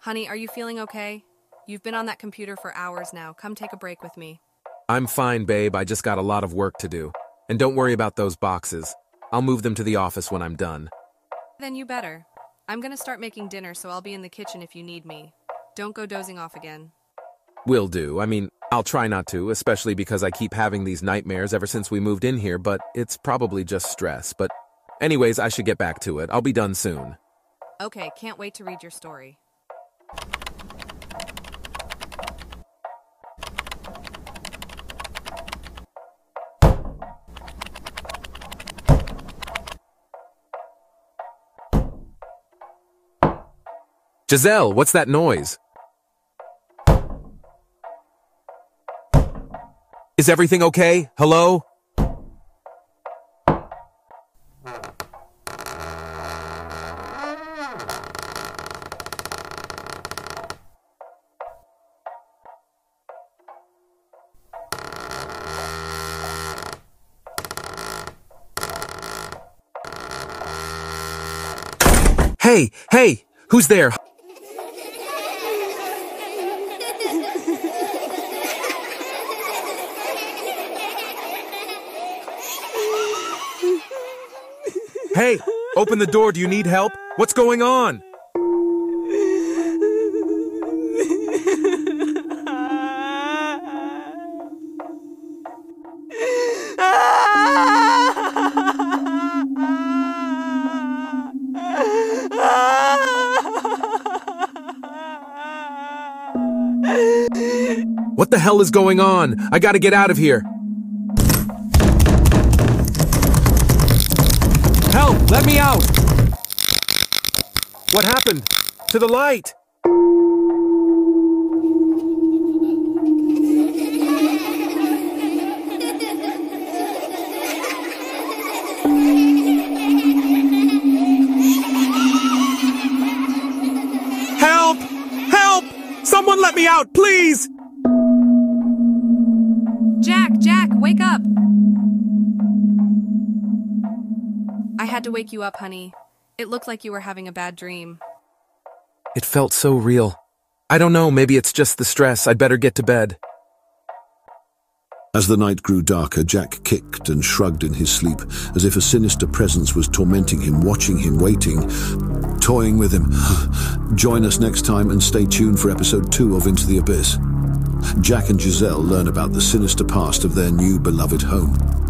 Honey, are you feeling okay? You've been on that computer for hours now. Come take a break with me. I'm fine, babe. I just got a lot of work to do. And don't worry about those boxes. I'll move them to the office when I'm done. Then you better. I'm gonna start making dinner, so I'll be in the kitchen if you need me. Don't go dozing off again. Will do. I mean, I'll try not to, especially because I keep having these nightmares ever since we moved in here, but it's probably just stress. But, anyways, I should get back to it. I'll be done soon. Okay, can't wait to read your story. Giselle, what's that noise? Is everything okay? Hello? Hey, hey, who's there? Hey, open the door. Do you need help? What's going on? What the hell is going on? I gotta get out of here. Let me out! What happened? To the light! Help! Help! Someone let me out, please! Jack, Jack, wake up! Had to wake you up, honey. It looked like you were having a bad dream. It felt so real. I don't know, maybe it's just the stress. I'd better get to bed. As the night grew darker, Jack kicked and shrugged in his sleep, as if a sinister presence was tormenting him, watching him, waiting, toying with him. Join us next time and stay tuned for episode two of Into the Abyss. Jack and Giselle learn about the sinister past of their new beloved home.